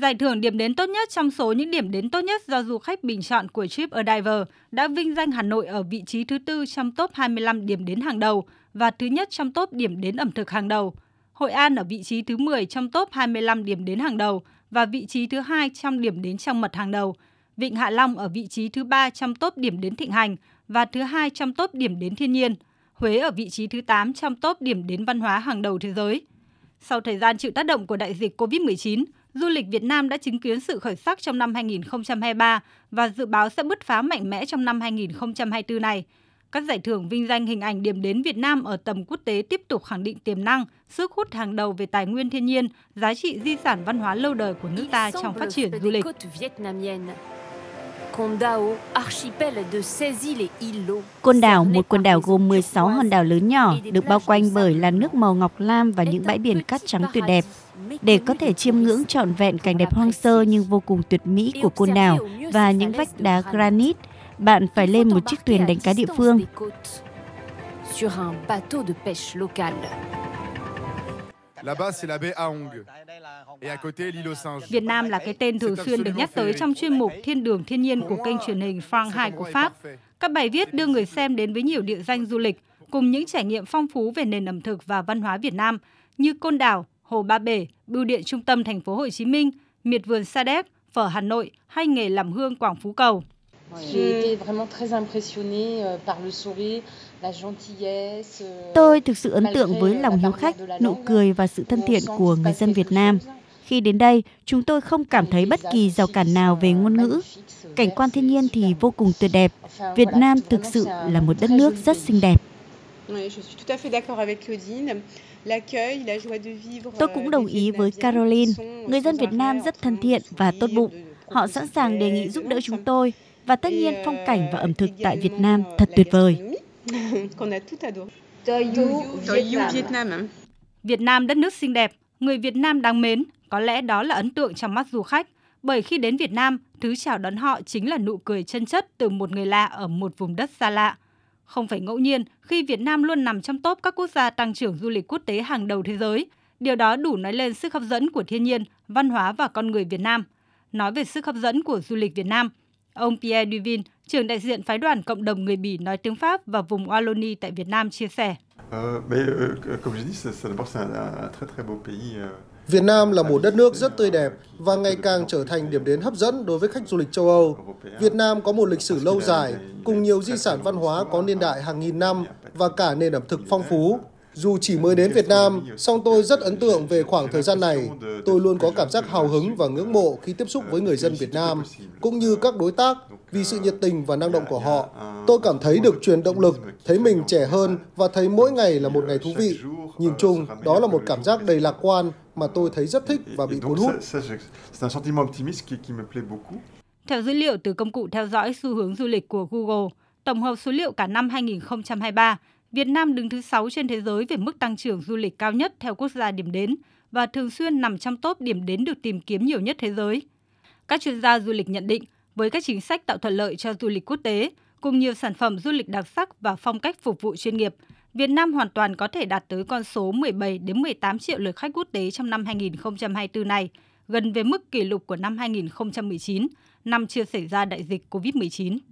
Giải thưởng điểm đến tốt nhất trong số những điểm đến tốt nhất do du khách bình chọn của TripAdvisor đã vinh danh Hà Nội ở vị trí thứ tư trong top 25 điểm đến hàng đầu và thứ nhất trong top điểm đến ẩm thực hàng đầu. Hội An ở vị trí thứ 10 trong top 25 điểm đến hàng đầu và vị trí thứ hai trong điểm đến trong mật hàng đầu. Vịnh Hạ Long ở vị trí thứ ba trong top điểm đến thịnh hành và thứ hai trong top điểm đến thiên nhiên. Huế ở vị trí thứ 8 trong top điểm đến văn hóa hàng đầu thế giới. Sau thời gian chịu tác động của đại dịch COVID-19, du lịch Việt Nam đã chứng kiến sự khởi sắc trong năm 2023 và dự báo sẽ bứt phá mạnh mẽ trong năm 2024 này. Các giải thưởng vinh danh hình ảnh điểm đến Việt Nam ở tầm quốc tế tiếp tục khẳng định tiềm năng, sức hút hàng đầu về tài nguyên thiên nhiên, giá trị di sản văn hóa lâu đời của nước ta trong phát triển du lịch. Côn đảo, một quần đảo gồm 16 hòn đảo lớn nhỏ, được bao quanh bởi làn nước màu ngọc lam và những bãi biển cát trắng tuyệt đẹp. Để có thể chiêm ngưỡng trọn vẹn cảnh đẹp hoang sơ nhưng vô cùng tuyệt mỹ của côn đảo và những vách đá granite, bạn phải lên một chiếc thuyền đánh cá địa phương. Việt Nam là cái tên thường xuyên được nhắc tới trong chuyên mục Thiên đường thiên nhiên của kênh truyền hình France 2 của Pháp. Các bài viết đưa người xem đến với nhiều địa danh du lịch cùng những trải nghiệm phong phú về nền ẩm thực và văn hóa Việt Nam như Côn Đảo, Hồ Ba Bể, Bưu điện Trung tâm thành phố Hồ Chí Minh, miệt vườn Sa Đéc, phở Hà Nội hay nghề làm hương Quảng Phú Cầu. Euh, Tôi thực sự ấn tượng với lòng hiếu khách, nụ cười và sự thân thiện của người dân Việt Nam. Khi đến đây, chúng tôi không cảm thấy bất kỳ rào cản nào về ngôn ngữ. Cảnh quan thiên nhiên thì vô cùng tuyệt đẹp. Việt Nam thực sự là một đất nước rất xinh đẹp. Tôi cũng đồng ý với Caroline. Người dân Việt Nam rất thân thiện và tốt bụng. Họ sẵn sàng đề nghị giúp đỡ chúng tôi và tất nhiên phong cảnh và ẩm thực tại Việt Nam thật tuyệt vời. Việt Nam đất nước xinh đẹp, người Việt Nam đáng mến, có lẽ đó là ấn tượng trong mắt du khách. Bởi khi đến Việt Nam, thứ chào đón họ chính là nụ cười chân chất từ một người lạ ở một vùng đất xa lạ. Không phải ngẫu nhiên khi Việt Nam luôn nằm trong top các quốc gia tăng trưởng du lịch quốc tế hàng đầu thế giới. Điều đó đủ nói lên sức hấp dẫn của thiên nhiên, văn hóa và con người Việt Nam. Nói về sức hấp dẫn của du lịch Việt Nam, ông Pierre Duvin, trưởng đại diện phái đoàn cộng đồng người Bỉ nói tiếng Pháp và vùng Wallonie tại Việt Nam chia sẻ. Việt Nam là một đất nước rất tươi đẹp và ngày càng trở thành điểm đến hấp dẫn đối với khách du lịch châu Âu. Việt Nam có một lịch sử lâu dài, cùng nhiều di sản văn hóa có niên đại hàng nghìn năm và cả nền ẩm thực phong phú. Dù chỉ mới đến Việt Nam, song tôi rất ấn tượng về khoảng thời gian này. Tôi luôn có cảm giác hào hứng và ngưỡng mộ khi tiếp xúc với người dân Việt Nam, cũng như các đối tác vì sự nhiệt tình và năng động của họ. Tôi cảm thấy được truyền động lực, thấy mình trẻ hơn và thấy mỗi ngày là một ngày thú vị. Nhìn chung, đó là một cảm giác đầy lạc quan mà tôi thấy rất thích và bị cuốn hút. Theo dữ liệu từ công cụ theo dõi xu hướng du lịch của Google, tổng hợp số liệu cả năm 2023, Việt Nam đứng thứ 6 trên thế giới về mức tăng trưởng du lịch cao nhất theo quốc gia điểm đến và thường xuyên nằm trong top điểm đến được tìm kiếm nhiều nhất thế giới. Các chuyên gia du lịch nhận định, với các chính sách tạo thuận lợi cho du lịch quốc tế, cùng nhiều sản phẩm du lịch đặc sắc và phong cách phục vụ chuyên nghiệp, Việt Nam hoàn toàn có thể đạt tới con số 17 đến 18 triệu lượt khách quốc tế trong năm 2024 này, gần với mức kỷ lục của năm 2019, năm chưa xảy ra đại dịch COVID-19.